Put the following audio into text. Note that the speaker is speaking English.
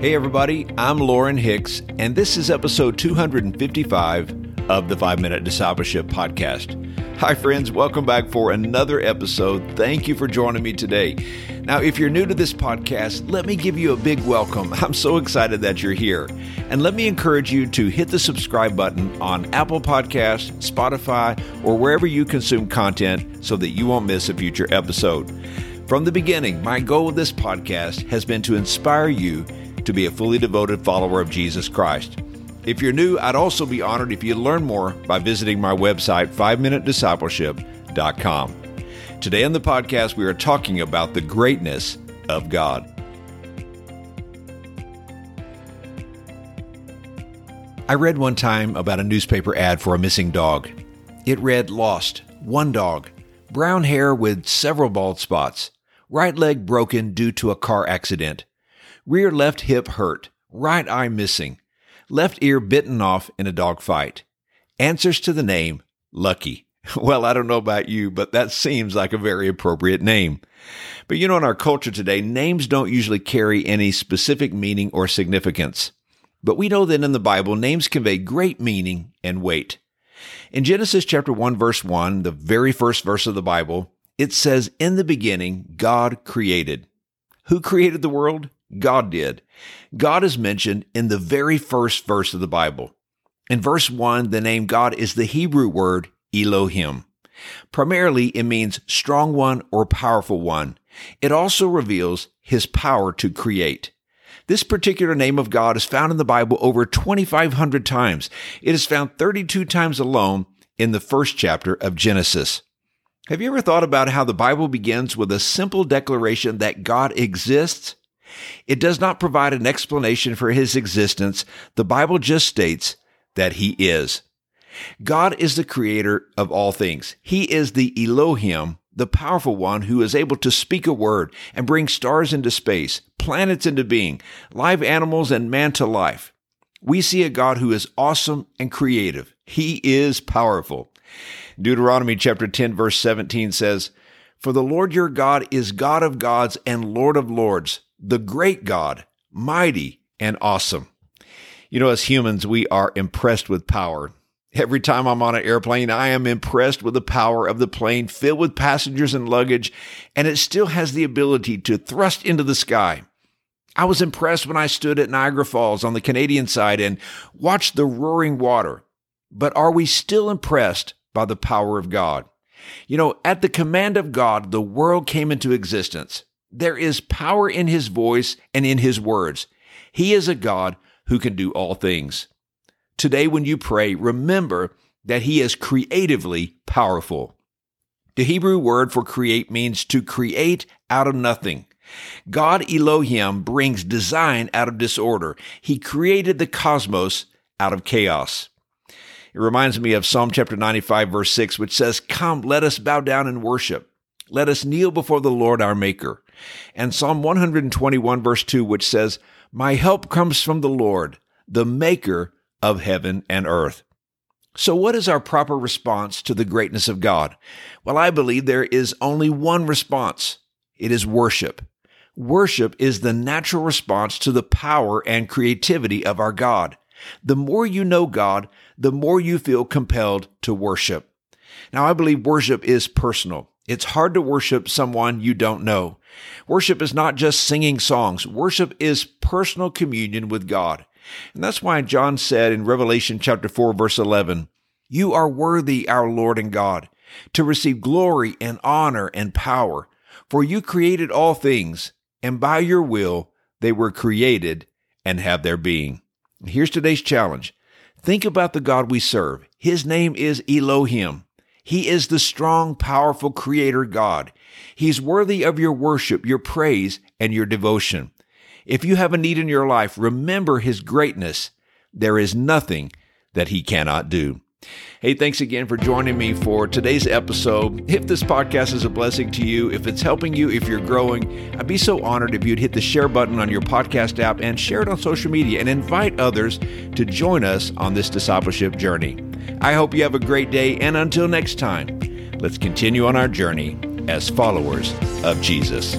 Hey, everybody, I'm Lauren Hicks, and this is episode 255 of the 5 Minute Discipleship Podcast. Hi, friends, welcome back for another episode. Thank you for joining me today. Now, if you're new to this podcast, let me give you a big welcome. I'm so excited that you're here. And let me encourage you to hit the subscribe button on Apple Podcasts, Spotify, or wherever you consume content so that you won't miss a future episode. From the beginning, my goal with this podcast has been to inspire you to be a fully devoted follower of Jesus Christ. If you're new, I'd also be honored if you'd learn more by visiting my website, 5minutediscipleship.com. Today on the podcast, we are talking about the greatness of God. I read one time about a newspaper ad for a missing dog. It read Lost, one dog, brown hair with several bald spots, right leg broken due to a car accident, rear left hip hurt, right eye missing, left ear bitten off in a dog fight. Answers to the name Lucky. Well, I don't know about you, but that seems like a very appropriate name. But you know, in our culture today, names don't usually carry any specific meaning or significance. But we know that in the Bible, names convey great meaning and weight. In Genesis chapter 1 verse 1, the very first verse of the Bible, it says, In the beginning, God created. Who created the world? God did. God is mentioned in the very first verse of the Bible. In verse 1, the name God is the Hebrew word Elohim. Primarily, it means strong one or powerful one. It also reveals his power to create. This particular name of God is found in the Bible over 2,500 times. It is found 32 times alone in the first chapter of Genesis. Have you ever thought about how the Bible begins with a simple declaration that God exists? It does not provide an explanation for his existence. The Bible just states that he is. God is the creator of all things. He is the Elohim, the powerful one who is able to speak a word and bring stars into space, planets into being, live animals and man to life. We see a God who is awesome and creative. He is powerful. Deuteronomy chapter 10 verse 17 says, For the Lord your God is God of gods and Lord of lords, the great God, mighty and awesome. You know, as humans, we are impressed with power. Every time I'm on an airplane, I am impressed with the power of the plane filled with passengers and luggage, and it still has the ability to thrust into the sky. I was impressed when I stood at Niagara Falls on the Canadian side and watched the roaring water. But are we still impressed by the power of God? You know, at the command of God, the world came into existence. There is power in his voice and in his words. He is a God who can do all things. Today, when you pray, remember that he is creatively powerful. The Hebrew word for create means to create out of nothing. God Elohim brings design out of disorder. He created the cosmos out of chaos. It reminds me of Psalm chapter 95 verse 6, which says, Come, let us bow down and worship. Let us kneel before the Lord our Maker. And Psalm 121 verse 2, which says, My help comes from the Lord, the Maker of heaven and earth. So, what is our proper response to the greatness of God? Well, I believe there is only one response it is worship. Worship is the natural response to the power and creativity of our God. The more you know God, the more you feel compelled to worship. Now, I believe worship is personal. It's hard to worship someone you don't know. Worship is not just singing songs. Worship is personal communion with God. And that's why John said in Revelation chapter 4 verse 11, You are worthy, our Lord and God, to receive glory and honor and power, for you created all things, and by your will they were created and have their being. Here's today's challenge. Think about the God we serve. His name is Elohim. He is the strong, powerful creator God. He's worthy of your worship, your praise, and your devotion. If you have a need in your life, remember his greatness. There is nothing that he cannot do. Hey, thanks again for joining me for today's episode. If this podcast is a blessing to you, if it's helping you, if you're growing, I'd be so honored if you'd hit the share button on your podcast app and share it on social media and invite others to join us on this discipleship journey. I hope you have a great day, and until next time, let's continue on our journey as followers of Jesus.